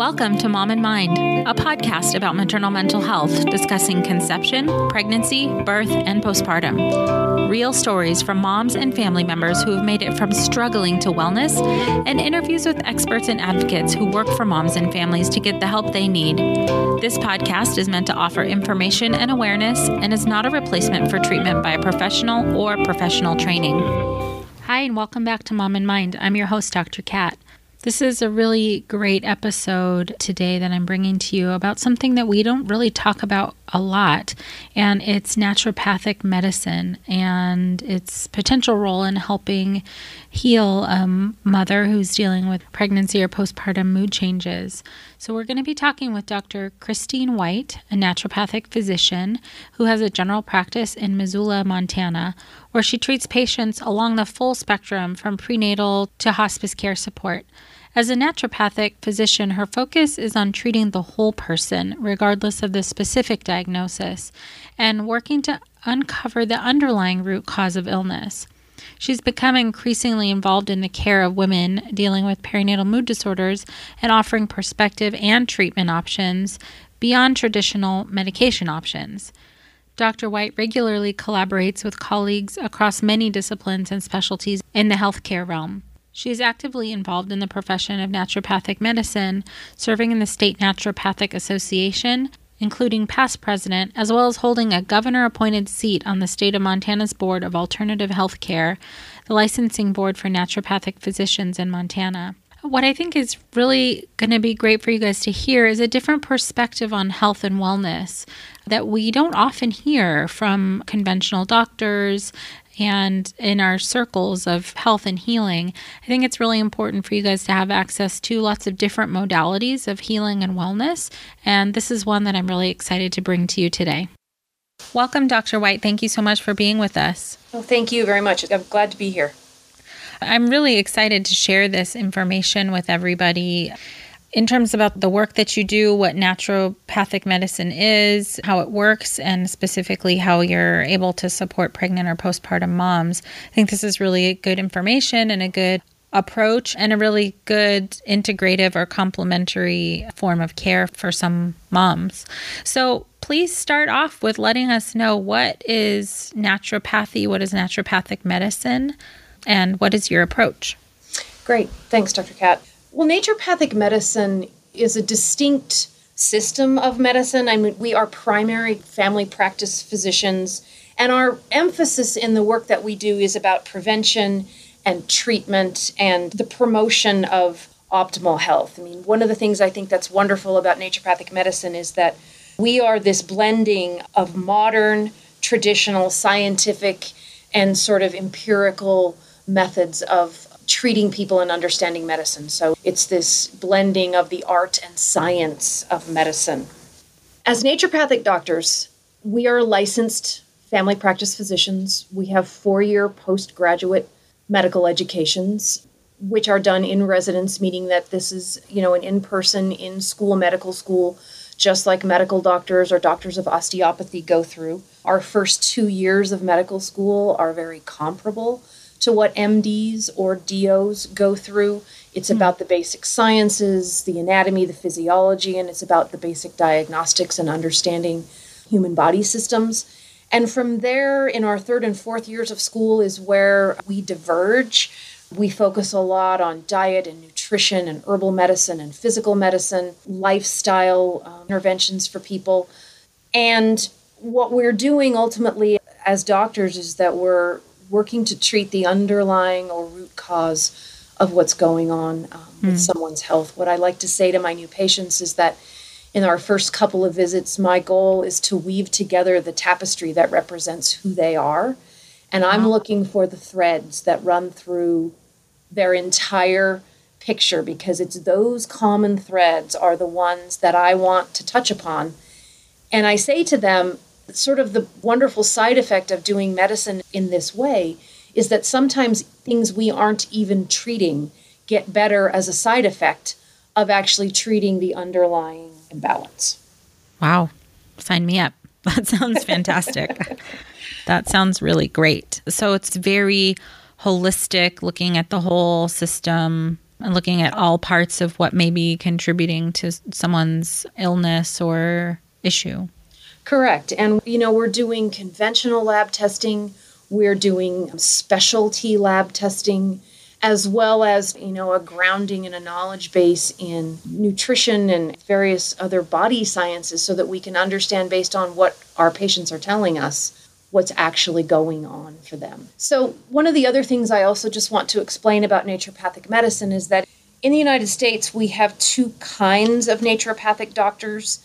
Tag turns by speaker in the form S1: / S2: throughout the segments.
S1: Welcome to Mom and Mind, a podcast about maternal mental health discussing conception, pregnancy, birth, and postpartum. Real stories from moms and family members who have made it from struggling to wellness, and interviews with experts and advocates who work for moms and families to get the help they need. This podcast is meant to offer information and awareness and is not a replacement for treatment by a professional or professional training. Hi, and welcome back to Mom and Mind. I'm your host, Dr. Kat. This is a really great episode today that I'm bringing to you about something that we don't really talk about a lot, and it's naturopathic medicine and its potential role in helping heal a mother who's dealing with pregnancy or postpartum mood changes. So, we're going to be talking with Dr. Christine White, a naturopathic physician who has a general practice in Missoula, Montana, where she treats patients along the full spectrum from prenatal to hospice care support. As a naturopathic physician, her focus is on treating the whole person, regardless of the specific diagnosis, and working to uncover the underlying root cause of illness. She's become increasingly involved in the care of women dealing with perinatal mood disorders and offering perspective and treatment options beyond traditional medication options. Dr. White regularly collaborates with colleagues across many disciplines and specialties in the healthcare realm. She is actively involved in the profession of naturopathic medicine, serving in the State Naturopathic Association, including past president, as well as holding a governor appointed seat on the state of Montana's Board of Alternative Health Care, the licensing board for naturopathic physicians in Montana. What I think is really going to be great for you guys to hear is a different perspective on health and wellness that we don't often hear from conventional doctors and in our circles of health and healing, I think it's really important for you guys to have access to lots of different modalities of healing and wellness. And this is one that I'm really excited to bring to you today. Welcome, Dr. White. Thank you so much for being with us.
S2: Well, thank you very much. I'm glad to be here.
S1: I'm really excited to share this information with everybody in terms about the work that you do, what naturopathic medicine is, how it works, and specifically how you're able to support pregnant or postpartum moms. I think this is really good information and a good approach and a really good integrative or complementary form of care for some moms. So, please start off with letting us know what is naturopathy, what is naturopathic medicine, and what is your approach?
S2: Great. Thanks, Dr. Kat. Well, naturopathic medicine is a distinct system of medicine. I mean, we are primary family practice physicians, and our emphasis in the work that we do is about prevention and treatment and the promotion of optimal health. I mean, one of the things I think that's wonderful about naturopathic medicine is that we are this blending of modern, traditional, scientific, and sort of empirical methods of treating people and understanding medicine. So it's this blending of the art and science of medicine. As naturopathic doctors, we are licensed family practice physicians. We have four year postgraduate medical educations, which are done in residence, meaning that this is, you know, an in person, in school medical school, just like medical doctors or doctors of osteopathy go through. Our first two years of medical school are very comparable to what MDs or DOs go through It's mm-hmm. about the basic sciences, the anatomy, the physiology, and it's about the basic diagnostics and understanding human body systems. And from there, in our third and fourth years of school, is where we diverge. We focus a lot on diet and nutrition and herbal medicine and physical medicine, lifestyle um, interventions for people. And what we're doing ultimately as doctors is that we're working to treat the underlying or root cause of what's going on um, with mm. someone's health. What I like to say to my new patients is that in our first couple of visits, my goal is to weave together the tapestry that represents who they are. And I'm wow. looking for the threads that run through their entire picture because it's those common threads are the ones that I want to touch upon. And I say to them, sort of the wonderful side effect of doing medicine in this way is that sometimes things we aren't even treating get better as a side effect of actually treating the underlying imbalance.
S1: Wow. Sign me up. That sounds fantastic. that sounds really great. So it's very holistic, looking at the whole system and looking at all parts of what may be contributing to someone's illness or issue.
S2: Correct. And, you know, we're doing conventional lab testing, we're doing specialty lab testing, as well as, you know, a grounding and a knowledge base in nutrition and various other body sciences so that we can understand based on what our patients are telling us what's actually going on for them. So, one of the other things I also just want to explain about naturopathic medicine is that in the United States, we have two kinds of naturopathic doctors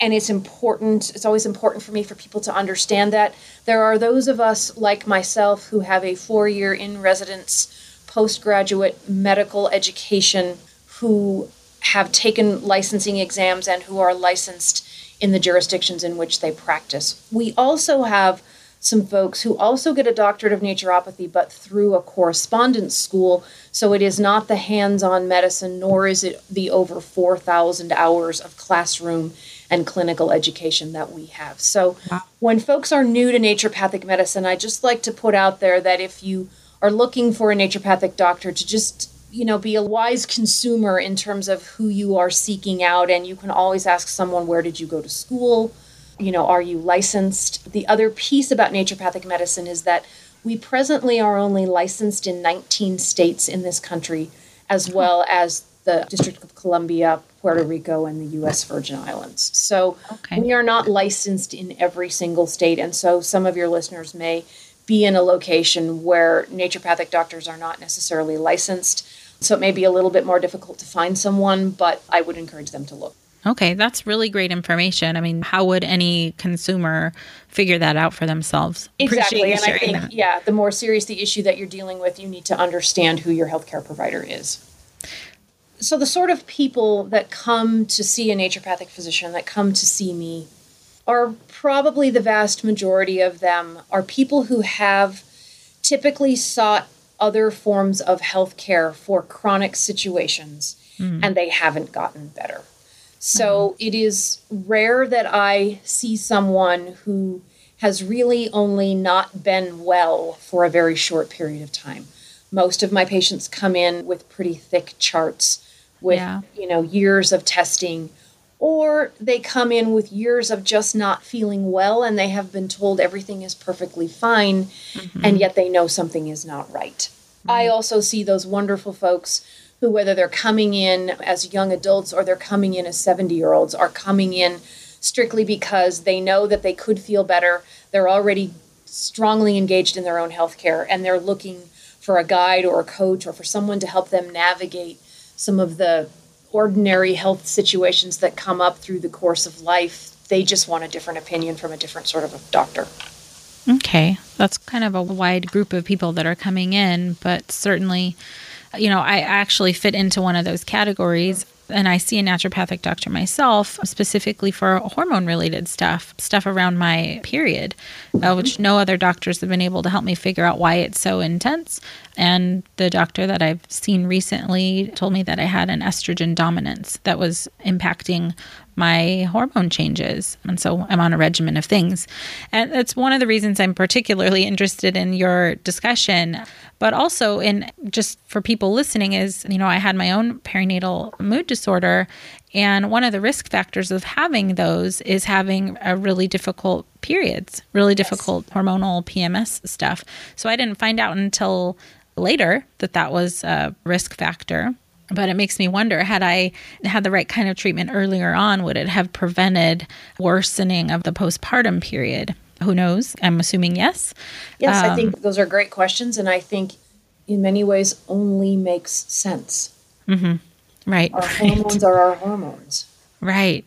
S2: and it's important it's always important for me for people to understand that there are those of us like myself who have a four year in residence postgraduate medical education who have taken licensing exams and who are licensed in the jurisdictions in which they practice. We also have some folks who also get a doctorate of naturopathy but through a correspondence school. So it is not the hands-on medicine nor is it the over 4000 hours of classroom and clinical education that we have. So wow. when folks are new to naturopathic medicine, I just like to put out there that if you are looking for a naturopathic doctor to just you know be a wise consumer in terms of who you are seeking out and you can always ask someone where did you go to school you know are you licensed the other piece about naturopathic medicine is that we presently are only licensed in 19 states in this country as well as the District of Columbia, Puerto Rico, and the U.S. Virgin Islands. So okay. we are not licensed in every single state. And so some of your listeners may be in a location where naturopathic doctors are not necessarily licensed. So it may be a little bit more difficult to find someone, but I would encourage them to look.
S1: Okay, that's really great information. I mean, how would any consumer figure that out for themselves?
S2: Exactly. And I think, that. yeah, the more serious the issue that you're dealing with, you need to understand who your healthcare provider is so the sort of people that come to see a naturopathic physician that come to see me are probably the vast majority of them are people who have typically sought other forms of health care for chronic situations mm. and they haven't gotten better. So mm. it is rare that I see someone who has really only not been well for a very short period of time. Most of my patients come in with pretty thick charts with yeah. you know years of testing or they come in with years of just not feeling well and they have been told everything is perfectly fine mm-hmm. and yet they know something is not right. right. I also see those wonderful folks who whether they're coming in as young adults or they're coming in as 70 year olds are coming in strictly because they know that they could feel better. They're already strongly engaged in their own health care and they're looking for a guide or a coach or for someone to help them navigate some of the ordinary health situations that come up through the course of life. They just want a different opinion from a different sort of a doctor.
S1: Okay. That's kind of a wide group of people that are coming in, but certainly, you know, I actually fit into one of those categories and I see a naturopathic doctor myself specifically for hormone related stuff, stuff around my period, uh, which no other doctors have been able to help me figure out why it's so intense. And the doctor that I've seen recently told me that I had an estrogen dominance that was impacting my hormone changes. And so I'm on a regimen of things. And that's one of the reasons I'm particularly interested in your discussion, but also in just for people listening is, you know, I had my own perinatal mood disorder. And one of the risk factors of having those is having a really difficult periods, really difficult hormonal PMS stuff. So I didn't find out until later that that was a risk factor. But it makes me wonder had I had the right kind of treatment earlier on, would it have prevented worsening of the postpartum period? Who knows? I'm assuming yes.
S2: Yes, um, I think those are great questions. And I think in many ways only makes sense.
S1: Mm-hmm. Right.
S2: Our hormones are our hormones.
S1: Right.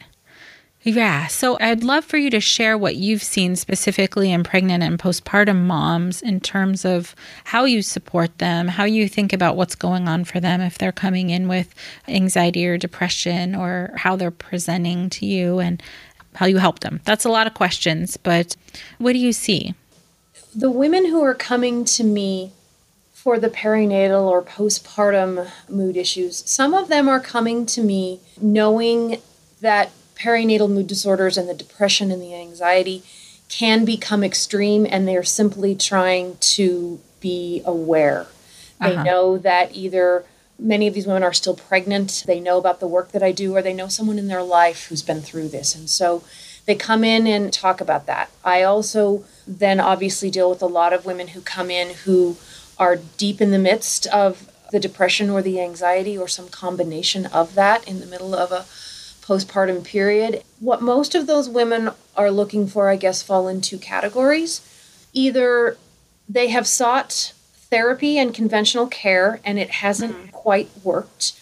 S1: Yeah. So I'd love for you to share what you've seen specifically in pregnant and postpartum moms in terms of how you support them, how you think about what's going on for them if they're coming in with anxiety or depression, or how they're presenting to you and how you help them. That's a lot of questions, but what do you see?
S2: The women who are coming to me for the perinatal or postpartum mood issues, some of them are coming to me knowing that perinatal mood disorders and the depression and the anxiety can become extreme and they're simply trying to be aware. They uh-huh. know that either many of these women are still pregnant, they know about the work that I do, or they know someone in their life who's been through this. And so they come in and talk about that. I also then obviously deal with a lot of women who come in who are deep in the midst of the depression or the anxiety or some combination of that in the middle of a postpartum period. What most of those women are looking for, I guess, fall in two categories. Either they have sought therapy and conventional care and it hasn't mm-hmm. quite worked.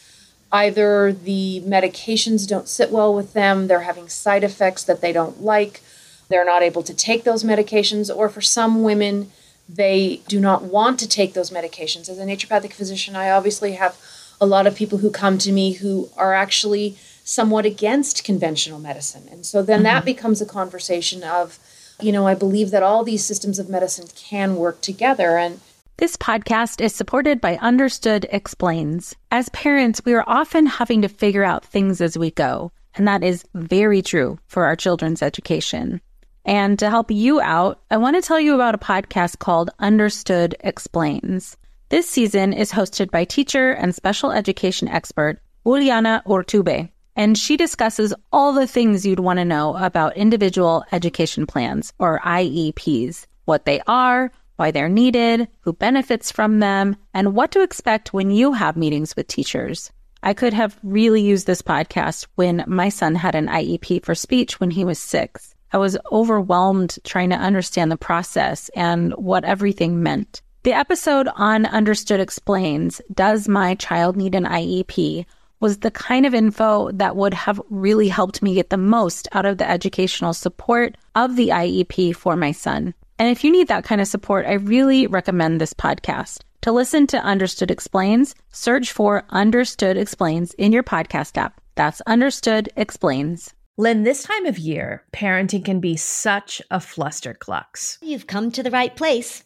S2: Either the medications don't sit well with them, they're having side effects that they don't like, they're not able to take those medications, or for some women, they do not want to take those medications. As a naturopathic physician, I obviously have a lot of people who come to me who are actually somewhat against conventional medicine. And so then mm-hmm. that becomes a conversation of, you know, I believe that all these systems of medicine can work together. And
S1: this podcast is supported by Understood Explains. As parents, we are often having to figure out things as we go, and that is very true for our children's education. And to help you out, I want to tell you about a podcast called Understood Explains. This season is hosted by teacher and special education expert Juliana Urtubey and she discusses all the things you'd want to know about individual education plans or IEPs, what they are, why they're needed, who benefits from them, and what to expect when you have meetings with teachers. I could have really used this podcast when my son had an IEP for speech when he was six. I was overwhelmed trying to understand the process and what everything meant. The episode on Understood Explains Does My Child Need an IEP? Was the kind of info that would have really helped me get the most out of the educational support of the IEP for my son. And if you need that kind of support, I really recommend this podcast. To listen to Understood Explains, search for Understood Explains in your podcast app. That's Understood Explains.
S3: Lynn, this time of year, parenting can be such a flusterclux.
S4: You've come to the right place.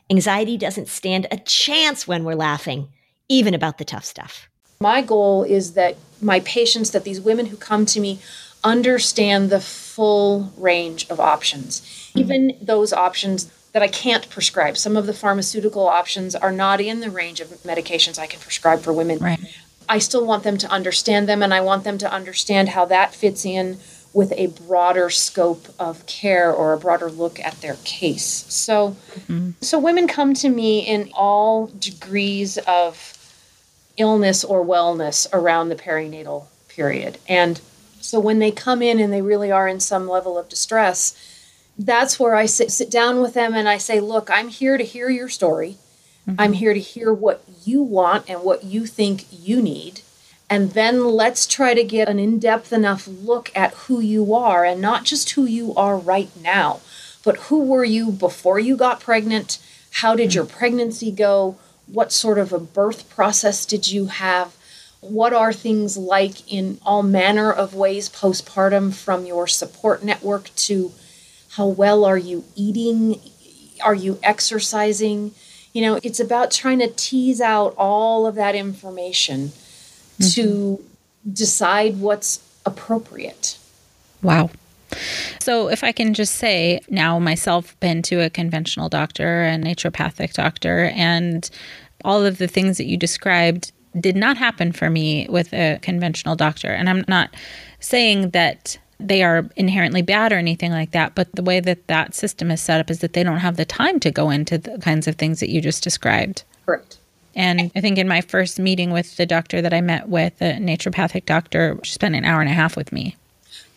S4: Anxiety doesn't stand a chance when we're laughing, even about the tough stuff.
S2: My goal is that my patients, that these women who come to me, understand the full range of options, mm-hmm. even those options that I can't prescribe. Some of the pharmaceutical options are not in the range of medications I can prescribe for women.
S1: Right.
S2: I still want them to understand them, and I want them to understand how that fits in with a broader scope of care or a broader look at their case. So, mm-hmm. so women come to me in all degrees of illness or wellness around the perinatal period, and so when they come in and they really are in some level of distress, that's where I sit, sit down with them and I say, Look, I'm here to hear your story. Mm-hmm. I'm here to hear what you want and what you think you need. And then let's try to get an in depth enough look at who you are and not just who you are right now, but who were you before you got pregnant? How did your pregnancy go? What sort of a birth process did you have? What are things like in all manner of ways postpartum from your support network to how well are you eating? Are you exercising? You know, it's about trying to tease out all of that information mm-hmm. to decide what's appropriate.
S1: Wow. So, if I can just say now, myself, been to a conventional doctor, a naturopathic doctor, and all of the things that you described did not happen for me with a conventional doctor. And I'm not saying that they are inherently bad or anything like that. But the way that that system is set up is that they don't have the time to go into the kinds of things that you just described.
S2: Correct.
S1: And I think in my first meeting with the doctor that I met with, a naturopathic doctor, she spent an hour and a half with me.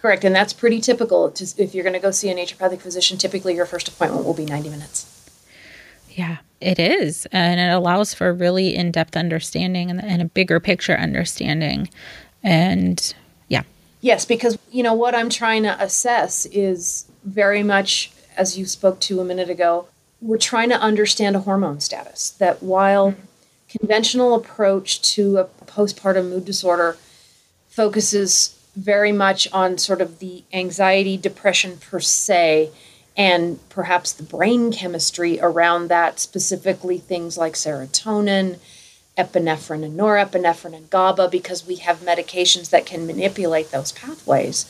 S2: Correct. And that's pretty typical. To, if you're going to go see a naturopathic physician, typically your first appointment will be 90 minutes.
S1: Yeah, it is. And it allows for really in depth understanding and, and a bigger picture understanding. And yeah.
S2: Yes, because you know what I'm trying to assess is very much as you spoke to a minute ago, we're trying to understand a hormone status that while. Conventional approach to a postpartum mood disorder focuses very much on sort of the anxiety depression per se and perhaps the brain chemistry around that specifically things like serotonin epinephrine and norepinephrine and GABA because we have medications that can manipulate those pathways.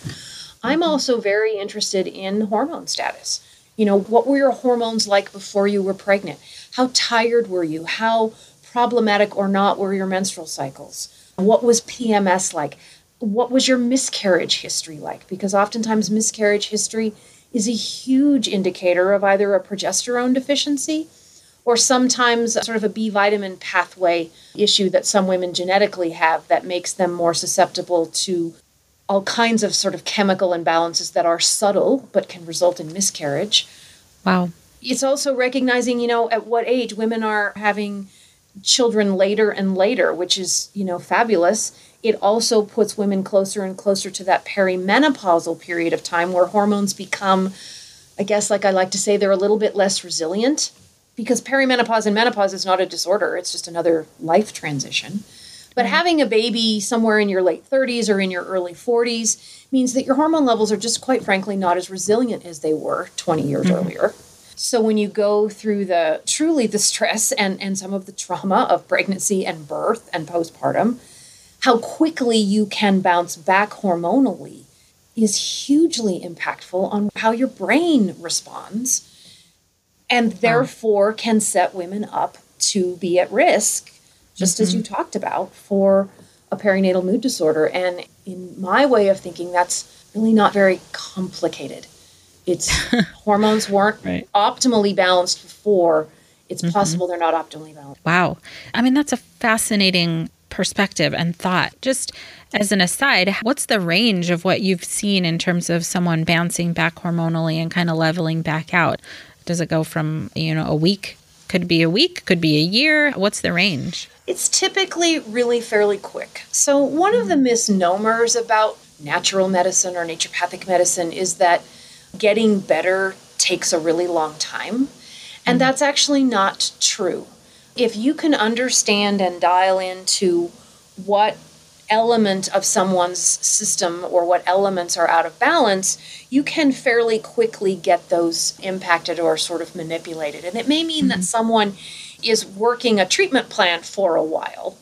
S2: I'm also very interested in hormone status. You know, what were your hormones like before you were pregnant? How tired were you? How problematic or not were your menstrual cycles? What was PMS like? What was your miscarriage history like? Because oftentimes miscarriage history is a huge indicator of either a progesterone deficiency or sometimes sort of a B vitamin pathway issue that some women genetically have that makes them more susceptible to all kinds of sort of chemical imbalances that are subtle but can result in miscarriage.
S1: Wow.
S2: It's also recognizing, you know, at what age women are having children later and later, which is, you know, fabulous. It also puts women closer and closer to that perimenopausal period of time where hormones become, I guess, like I like to say, they're a little bit less resilient because perimenopause and menopause is not a disorder, it's just another life transition. But mm-hmm. having a baby somewhere in your late 30s or in your early 40s means that your hormone levels are just quite frankly not as resilient as they were 20 years mm-hmm. earlier. So when you go through the truly the stress and, and some of the trauma of pregnancy and birth and postpartum, how quickly you can bounce back hormonally is hugely impactful on how your brain responds and therefore can set women up to be at risk, just mm-hmm. as you mm-hmm. talked about, for a perinatal mood disorder. And in my way of thinking, that's really not very complicated. It's hormones weren't right. optimally balanced before. It's mm-hmm. possible they're not optimally balanced.
S1: Wow. I mean, that's a fascinating perspective and thought. Just as an aside, what's the range of what you've seen in terms of someone bouncing back hormonally and kind of leveling back out? Does it go from, you know, a week? Could be a week, could be a year. What's the range?
S2: It's typically really fairly quick. So, one of the misnomers about natural medicine or naturopathic medicine is that getting better takes a really long time. And mm-hmm. that's actually not true. If you can understand and dial into what element of someone's system or what elements are out of balance, you can fairly quickly get those impacted or sort of manipulated. And it may mean mm-hmm. that someone is working a treatment plan for a while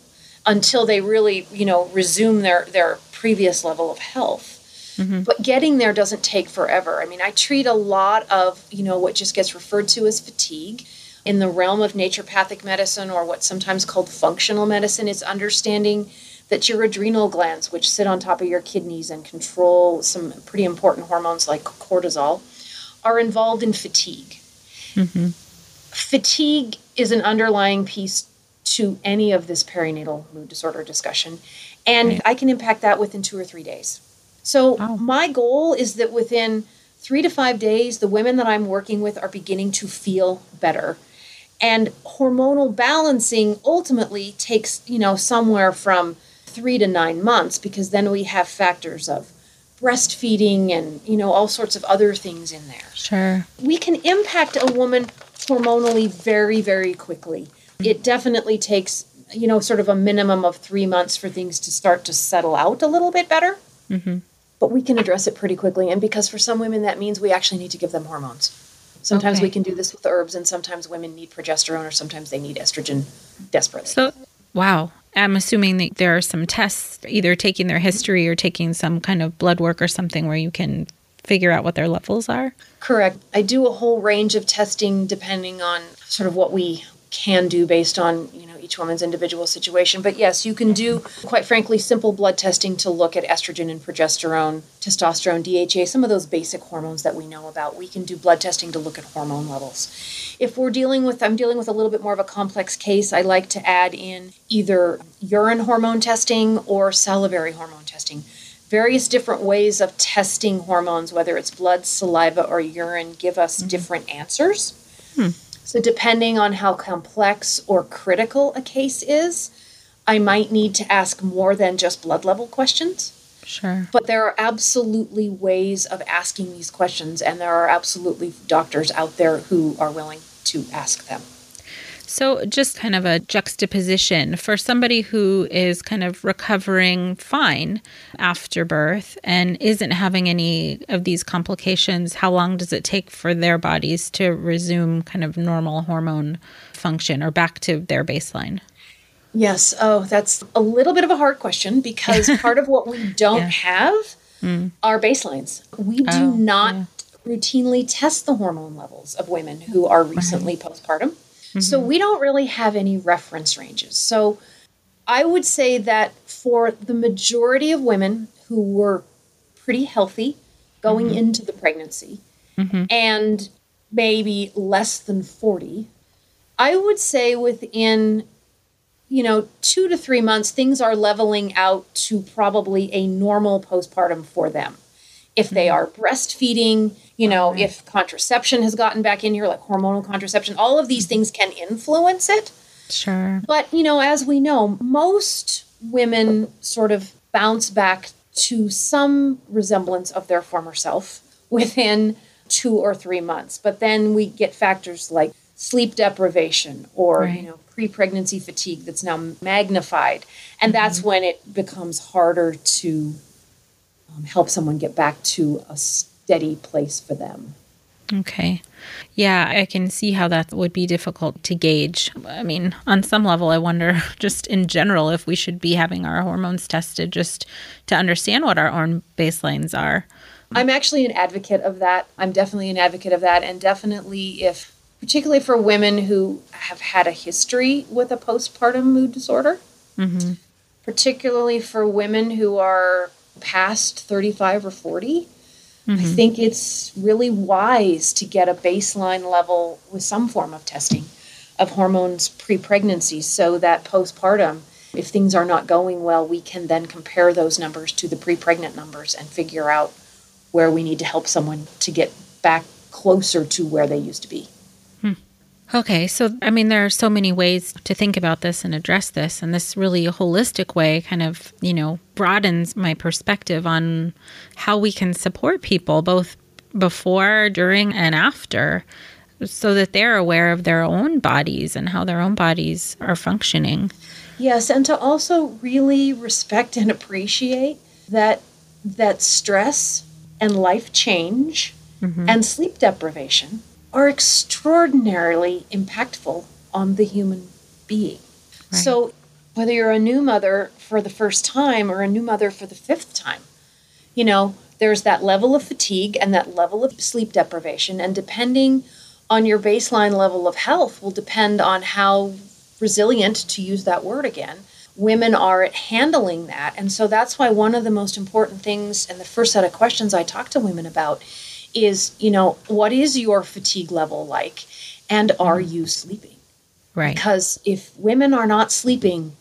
S2: until they really, you know, resume their, their previous level of health. Mm-hmm. But getting there doesn't take forever. I mean, I treat a lot of, you know, what just gets referred to as fatigue in the realm of naturopathic medicine or what's sometimes called functional medicine is understanding that your adrenal glands, which sit on top of your kidneys and control some pretty important hormones like cortisol, are involved in fatigue. Mm-hmm. Fatigue is an underlying piece to any of this perinatal mood disorder discussion, and I can impact that within two or three days. So, oh. my goal is that within three to five days, the women that I'm working with are beginning to feel better. And hormonal balancing ultimately takes, you know, somewhere from three to nine months because then we have factors of breastfeeding and, you know, all sorts of other things in there.
S1: Sure.
S2: We can impact a woman hormonally very, very quickly. It definitely takes, you know, sort of a minimum of three months for things to start to settle out a little bit better. Mm-hmm. But we can address it pretty quickly. And because for some women, that means we actually need to give them hormones. Sometimes
S1: Okay.
S2: we can do this with herbs, and sometimes women need progesterone, or sometimes they need estrogen desperately.
S1: So, wow. I'm assuming that there are some tests, either taking their history or taking some kind of blood work or something where you can figure out what their levels are.
S2: Correct. I do a whole range of testing depending on sort of what we can do based on, you know, each woman's individual situation. But yes, you can do quite frankly simple blood testing to look at estrogen and progesterone, testosterone, DHEA, some of those basic hormones that we know about. We can do blood testing to look at hormone levels. If we're dealing with I'm dealing with a little bit more of a complex case, I like to add in either urine hormone testing or salivary hormone testing various different ways of testing hormones, whether it's blood, saliva, or urine, give us mm-hmm. different answers. Hmm. So, depending on how complex or critical a case is, I might need to ask more than just blood level questions.
S1: Sure.
S2: But there are absolutely ways of asking these questions, and there are absolutely doctors out there who are willing to ask them.
S1: So, just kind of a juxtaposition for somebody who is kind of recovering fine after birth and isn't having any of these complications, how long does it take for their bodies to resume kind of normal hormone function or back to their baseline?
S2: Yes. Oh, that's a little bit of a hard question because part of what we don't
S1: Yeah.
S2: have hmm. are baselines. We do
S1: Oh,
S2: not
S1: yeah.
S2: routinely test the hormone levels of women who are recently postpartum. So
S1: Mm-hmm.
S2: we don't really have any reference ranges. So I would say that for the majority of women who were pretty healthy going
S1: Mm-hmm.
S2: into the pregnancy and maybe less than 40, I would say within you know, two to three months, things are leveling out to probably a normal postpartum for them. If they mm-hmm. are breastfeeding, you know, if contraception has gotten back in here, like hormonal contraception, all of these things can influence it.
S1: Sure.
S2: But, you know, as we know, most women sort of bounce back to some resemblance of their former self within two or three months. But then we get factors like sleep deprivation or,
S1: Right.
S2: you know, pre pregnancy fatigue that's now magnified. And that's mm-hmm. when it becomes harder to um, help someone get back to a steady place for them.
S1: Okay. Yeah, I can see how that would be difficult to gauge. I mean, on some level, I wonder just in general if we should be having our hormones tested just to understand what our own baselines are.
S2: I'm actually an advocate of that. I'm definitely an advocate of that. And definitely, if, particularly for women who have had a history with a postpartum mood disorder, particularly for women who are past 35 or 40, I mm-hmm. think it's really wise to get a baseline level with some form of testing of hormones pre pregnancy so that postpartum, if things are not going well, we can then compare those numbers to the pre pregnant numbers and figure out where we need to help someone to get back closer to where they used to be.
S1: Okay, so I mean, there are so many ways to think about this and address this, and this really holistic way kind of, you know, broadens my perspective on how we can support people both before, during, and after so that they're aware of their own bodies and how their own bodies are functioning.
S2: Yes, and to also really respect and appreciate that that stress and life change mm-hmm. and sleep deprivation are extraordinarily impactful on the human being. So whether you're a new mother for the first time or a new mother for the fifth time, you know, there's that level of fatigue and that level of sleep deprivation. And depending on your baseline level of health, will depend on how resilient, to use that word again, women are at handling that. And so that's why one of the most important things and the first set of questions I talk to women about is, you know, what is your fatigue level like? And are mm. you sleeping?
S1: Right.
S2: Because if women are not sleeping,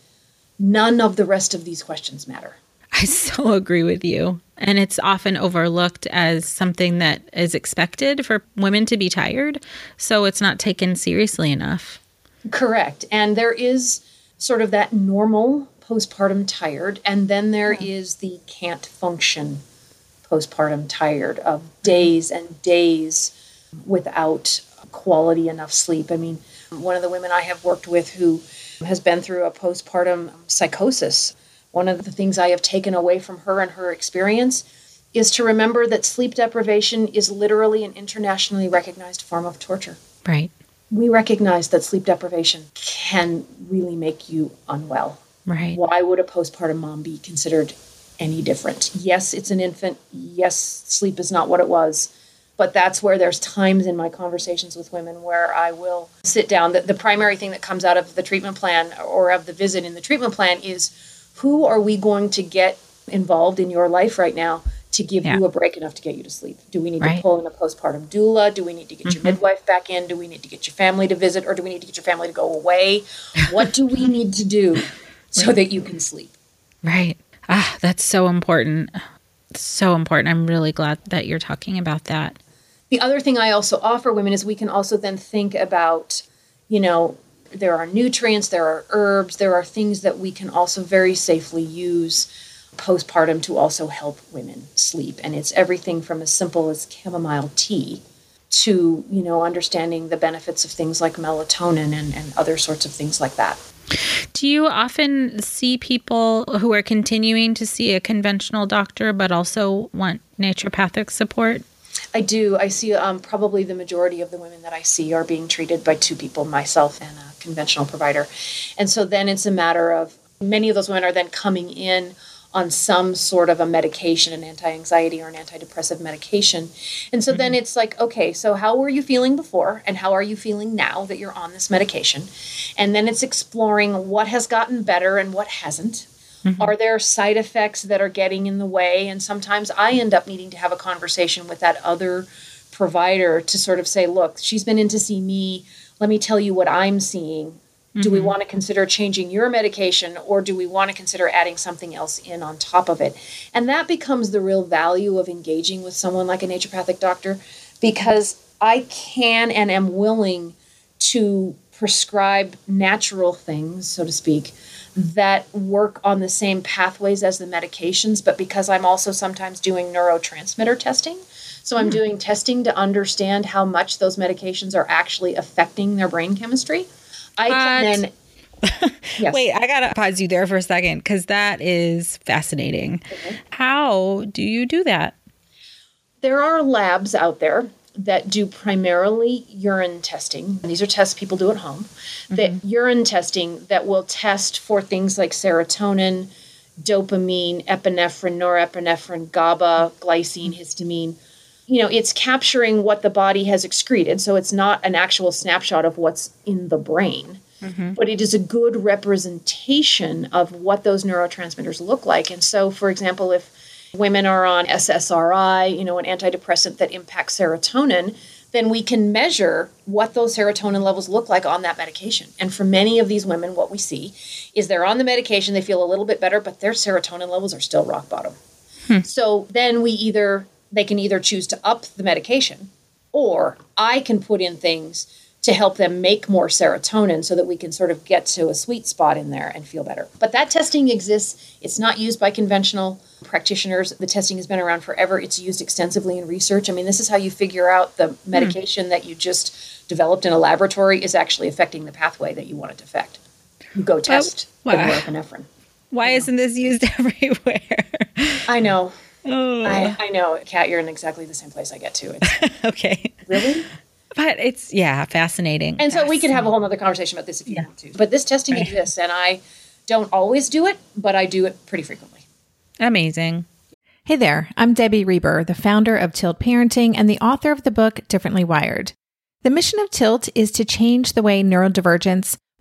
S2: none of the rest of these questions matter.
S1: I so agree with you. And it's often overlooked as something that is expected for women to be tired. So it's not taken seriously enough.
S2: Correct. And there is sort of that normal postpartum tired, and then there is the can't function postpartum tired of days and days without quality enough sleep. I mean, one of the women I have worked with who has been through a postpartum psychosis, one of the things I have taken away from her and her experience is to remember that sleep deprivation is literally an internationally recognized form of torture.
S1: Right.
S2: We recognize that sleep deprivation can really make you unwell.
S1: Right.
S2: Why would a postpartum mom be considered any different? Yes, it's an infant. Yes, sleep is not what it was. But that's where there's times in my conversations with women where I will sit down. The, the primary thing that comes out of the treatment plan or of the visit in the treatment plan is who are we going to get involved in your life right now to give
S1: Yeah.
S2: you a break enough to get you to sleep? Do we need
S1: Right.
S2: to pull in a postpartum doula? Do we need to get your mm-hmm. midwife back in? Do we need to get your family to visit? Or do we need to get your family to go away? What do we need to do so that you can sleep?
S1: Right. Ah, that's so important. So important. I'm really glad that you're talking about that.
S2: The other thing I also offer women is we can also then think about, you know, there are nutrients, there are herbs, there are things that we can also very safely use postpartum to also help women sleep. And it's everything from as simple as chamomile tea to, you know, understanding the benefits of things like melatonin and, and other sorts of things like that.
S1: Do you often see people who are continuing to see a conventional doctor but also want naturopathic support?
S2: I do. I see um, probably the majority of the women that I see are being treated by two people, myself and a conventional provider. And so then it's a matter of many of those women are then coming in on some sort of a medication, an anti anxiety or an antidepressive medication. And so then it's like, okay, so how were you feeling before and how are you feeling now that you're on this medication? And then it's exploring what has gotten better and what hasn't. Mm-hmm. Are there side effects that are getting in the way? And sometimes I end up needing to have a conversation with that other provider to sort of say, look, she's been in to see me. Let me tell you what I'm seeing. Do we mm-hmm. want to consider changing your medication or do we want to consider adding something else in on top of it? And that becomes the real value of engaging with someone like a naturopathic doctor because I can and am willing to prescribe natural things, so to speak, that work on the same pathways as the medications, but because I'm also sometimes doing neurotransmitter testing. So I'm hmm. doing testing to understand how much those medications are actually affecting their brain chemistry. I can Yes.
S1: Wait, I gotta pause you there for a second because that is fascinating. How do you do that?
S2: there are labs out there that do primarily urine testing. These are tests people do at home. That mm-hmm. urine testing that will test for things like serotonin, dopamine, epinephrine, norepinephrine, GABA, glycine, histamine. You know, it's capturing what the body has excreted. So it's not an actual snapshot of what's in the brain, mm-hmm. but it is a good representation of what those neurotransmitters look like. And so, for example, if women are on SSRI, you know, an antidepressant that impacts serotonin, then we can measure what those serotonin levels look like on that medication. And for many of these women, what we see is they're on the medication, they feel a little bit better, but their serotonin levels are still rock bottom. Hmm. So then we either, they can either choose to up the medication or I can put in things to help them make more serotonin so that we can sort of get to a sweet spot in there and feel better. But that testing exists. It's not used by conventional practitioners. The testing has been around forever. It's used extensively in research. I mean, this is how you figure out the hmm. medication that you just developed in a laboratory is actually affecting the pathway that you want it to affect. You go test the
S1: wow.
S2: norepinephrine.
S1: Why isn't this used everywhere?
S2: I know.
S1: Oh,
S2: I, I know, Kat, you're in exactly the same place I get to.
S1: Okay.
S2: really?
S1: But it's yeah, fascinating.
S2: And so we could have a whole other conversation about this if you want to. But this testing exists, and I don't always do it, but I do it pretty frequently.
S1: Amazing.
S5: Hey there, I'm Debbie Reber, the founder of Tilt Parenting and the author of the book Differently Wired. The mission of Tilt is to change the way neurodivergence,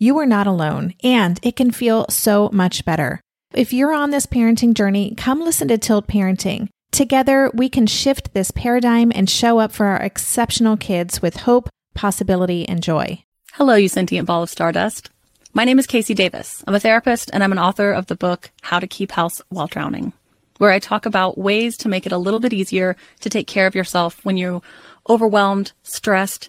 S5: you are not alone, and it can feel so much better. If you're on this parenting journey, come listen to Tilt Parenting. Together, we can shift this paradigm and show up for our exceptional kids with hope, possibility, and joy.
S6: Hello, you sentient ball of stardust. My name is KC Davis. I'm a therapist and I'm an author of the book How to Keep House While Drowning, where I talk about ways to make it a little bit easier to take care of yourself when you're overwhelmed, stressed,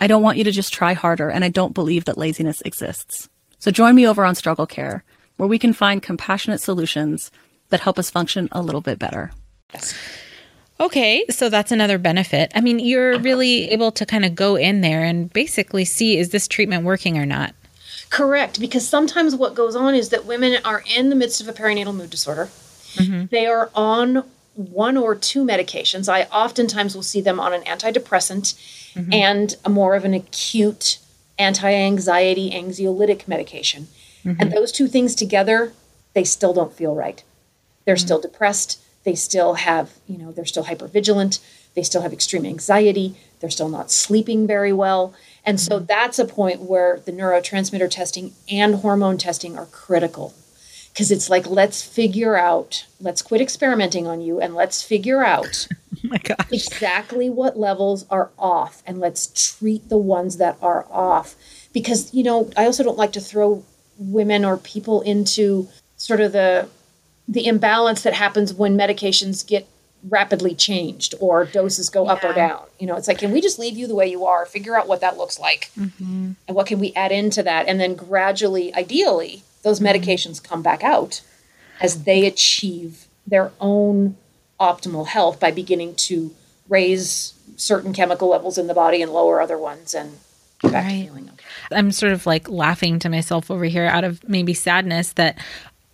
S6: I don't want you to just try harder, and I don't believe that laziness exists. So join me over on Struggle Care, where we can find compassionate solutions that help us function a little bit better.
S1: Yes. Okay, so that's another benefit. I mean, you're really able to kind of go in there and basically see is this treatment working or not?
S2: Correct, because sometimes what goes on is that women are in the midst of a perinatal mood disorder. Mm-hmm. They are on one or two medications. I oftentimes will see them on an antidepressant mm-hmm. and a more of an acute anti anxiety anxiolytic medication. Mm-hmm. And those two things together, they still don't feel right. They're mm-hmm. still depressed. They still have, you know, they're still hypervigilant. They still have extreme anxiety. They're still not sleeping very well. And so mm-hmm. that's a point where the neurotransmitter testing and hormone testing are critical because it's like let's figure out let's quit experimenting on you and let's figure out oh my gosh. exactly what levels are off and let's treat the ones that are off because you know i also don't like to throw women or people into sort of the the imbalance that happens when medications get rapidly changed or doses go yeah. up or down you know it's like can we just leave you the way you are figure out what that looks like mm-hmm. and what can we add into that and then gradually ideally those medications come back out as they achieve their own optimal health by beginning to raise certain chemical levels in the body and lower other ones and back right. feeling okay.
S1: I'm sort of like laughing to myself over here out of maybe sadness that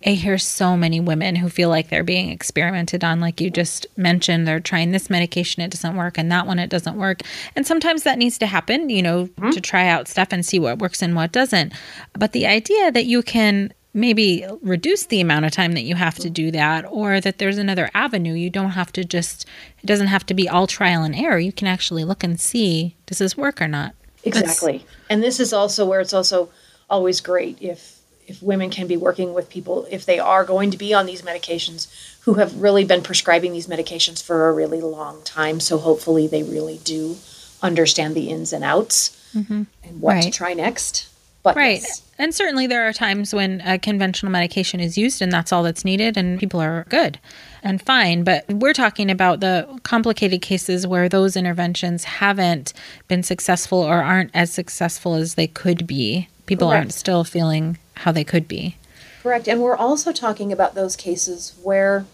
S1: I hear so many women who feel like they're being experimented on. Like you just mentioned, they're trying this medication, it doesn't work, and that one, it doesn't work. And sometimes that needs to happen, you know, mm-hmm. to try out stuff and see what works and what doesn't. But the idea that you can maybe reduce the amount of time that you have to do that, or that there's another avenue, you don't have to just, it doesn't have to be all trial and error. You can actually look and see, does this work or not?
S2: Exactly. That's- and this is also where it's also always great if if women can be working with people if they are going to be on these medications who have really been prescribing these medications for a really long time so hopefully they really do understand the ins and outs mm-hmm. and what right. to try next
S1: but right yes. and certainly there are times when a conventional medication is used and that's all that's needed and people are good and fine but we're talking about the complicated cases where those interventions haven't been successful or aren't as successful as they could be people Correct. aren't still feeling how they could be.
S2: Correct. And we're also talking about those cases where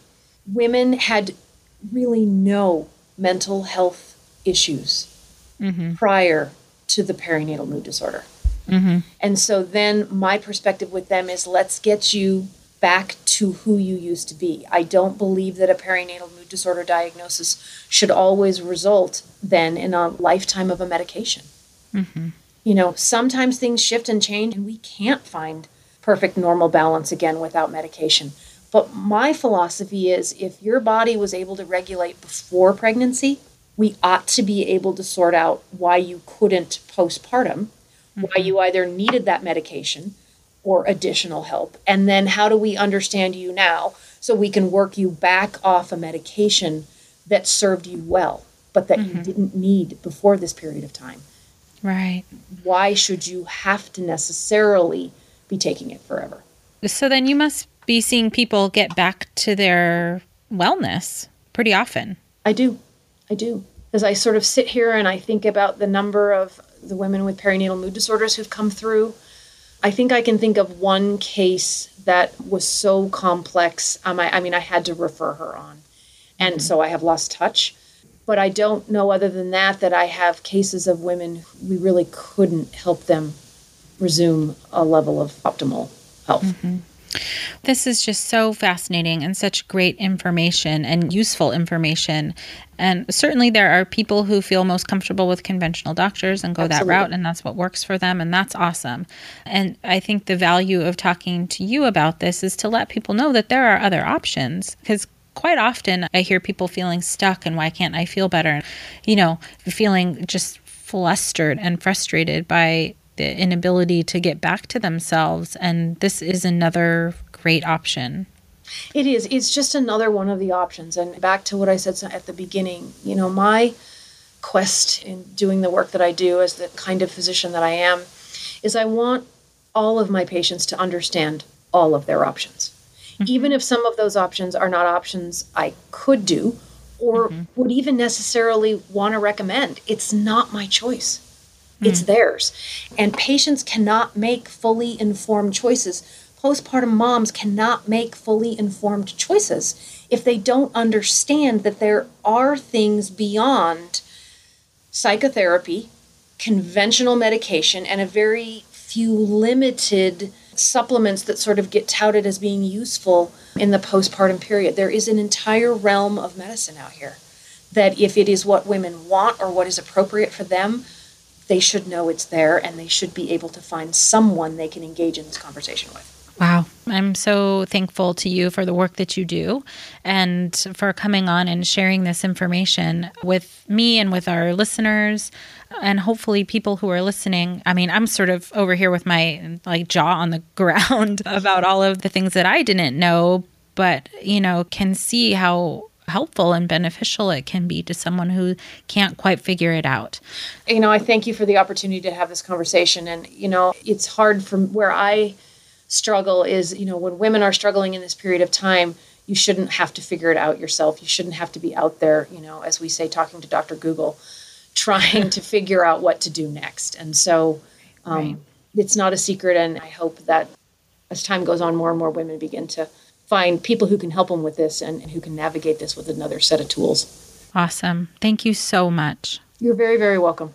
S2: women had really no mental health issues mm-hmm. prior to the perinatal mood disorder. Mm-hmm. And so then my perspective with them is let's get you back to who you used to be. I don't believe that a perinatal mood disorder diagnosis should always result then in a lifetime of a medication. Mm-hmm. You know, sometimes things shift and change and we can't find perfect normal balance again without medication. But my philosophy is if your body was able to regulate before pregnancy, we ought to be able to sort out why you couldn't postpartum. Why you either needed that medication or additional help. And then how do we understand you now so we can work you back off a medication that served you well, but that mm-hmm. you didn't need before this period of time?
S1: Right.
S2: Why should you have to necessarily be taking it forever?
S1: So then you must be seeing people get back to their wellness pretty often.
S2: I do. I do. As I sort of sit here and I think about the number of the women with perinatal mood disorders who've come through, I think I can think of one case that was so complex. Um, I, I mean, I had to refer her on. And mm-hmm. so I have lost touch. But I don't know, other than that, that I have cases of women we really couldn't help them resume a level of optimal health.
S1: Mm-hmm. This is just so fascinating and such great information and useful information. And certainly, there are people who feel most comfortable with conventional doctors and go Absolutely. that route, and that's what works for them, and that's awesome. And I think the value of talking to you about this is to let people know that there are other options because quite often I hear people feeling stuck and why can't I feel better? You know, feeling just flustered and frustrated by the inability to get back to themselves. And this is another great option.
S2: It is. It's just another one of the options. And back to what I said at the beginning, you know, my quest in doing the work that I do as the kind of physician that I am is I want all of my patients to understand all of their options. Mm-hmm. Even if some of those options are not options I could do or mm-hmm. would even necessarily want to recommend, it's not my choice. It's hmm. theirs. And patients cannot make fully informed choices. Postpartum moms cannot make fully informed choices if they don't understand that there are things beyond psychotherapy, conventional medication, and a very few limited supplements that sort of get touted as being useful in the postpartum period. There is an entire realm of medicine out here that, if it is what women want or what is appropriate for them, they should know it's there and they should be able to find someone they can engage in this conversation with.
S1: Wow. I'm so thankful to you for the work that you do and for coming on and sharing this information with me and with our listeners and hopefully people who are listening. I mean, I'm sort of over here with my like jaw on the ground about all of the things that I didn't know, but you know, can see how helpful and beneficial it can be to someone who can't quite figure it out.
S2: You know, I thank you for the opportunity to have this conversation. And, you know, it's hard from where I struggle is, you know, when women are struggling in this period of time, you shouldn't have to figure it out yourself. You shouldn't have to be out there, you know, as we say, talking to Dr. Google, trying to figure out what to do next. And so um, right. it's not a secret. And I hope that as time goes on, more and more women begin to find people who can help them with this and, and who can navigate this with another set of tools.
S1: Awesome. Thank you so much.
S2: You're very, very welcome.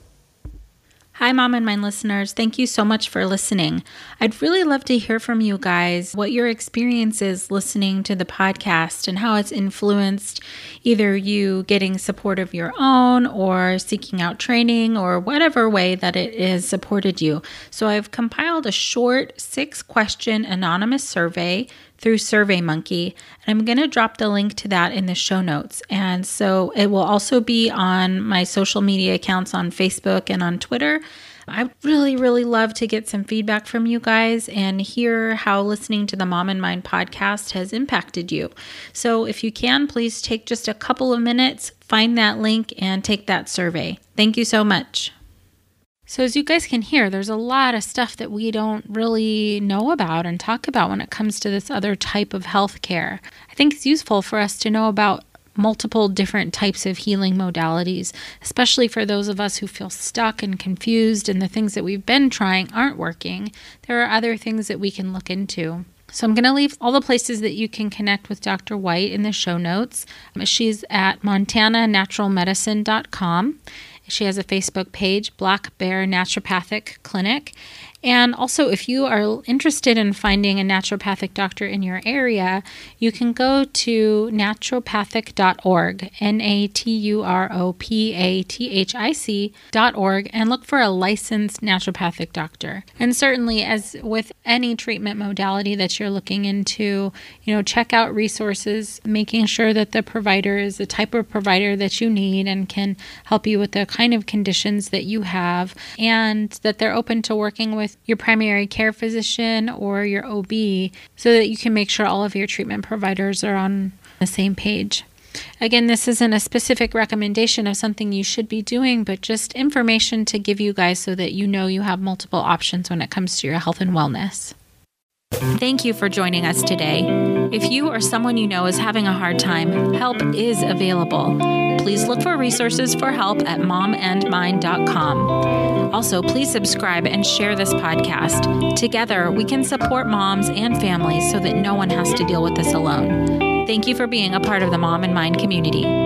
S1: Hi, Mom and Mind listeners. Thank you so much for listening. I'd really love to hear from you guys what your experience is listening to the podcast and how it's influenced either you getting support of your own or seeking out training or whatever way that it has supported you. So, I've compiled a short six question anonymous survey through SurveyMonkey. And I'm going to drop the link to that in the show notes. And so it will also be on my social media accounts on Facebook and on Twitter. I really, really love to get some feedback from you guys and hear how listening to the Mom and Mind podcast has impacted you. So, if you can, please take just a couple of minutes, find that link, and take that survey. Thank you so much. So, as you guys can hear, there's a lot of stuff that we don't really know about and talk about when it comes to this other type of healthcare. I think it's useful for us to know about multiple different types of healing modalities, especially for those of us who feel stuck and confused and the things that we've been trying aren't working. There are other things that we can look into. So I'm going to leave all the places that you can connect with Dr. White in the show notes. She's at montananaturalmedicine.com she has a Facebook page, Black Bear Naturopathic Clinic. And also, if you are interested in finding a naturopathic doctor in your area, you can go to naturopathic.org, N A T U R O P A T H I C.org, and look for a licensed naturopathic doctor. And certainly, as with any treatment modality that you're looking into, you know, check out resources, making sure that the provider is the type of provider that you need and can help you with the kind of conditions that you have, and that they're open to working with your primary care physician or your OB so that you can make sure all of your treatment providers are on the same page. Again, this isn't a specific recommendation of something you should be doing, but just information to give you guys so that you know you have multiple options when it comes to your health and wellness. Thank you for joining us today. If you or someone you know is having a hard time, help is available. Please look for resources for help at momandmind.com. Also, please subscribe and share this podcast. Together, we can support moms and families so that no one has to deal with this alone. Thank you for being a part of the Mom and Mind community.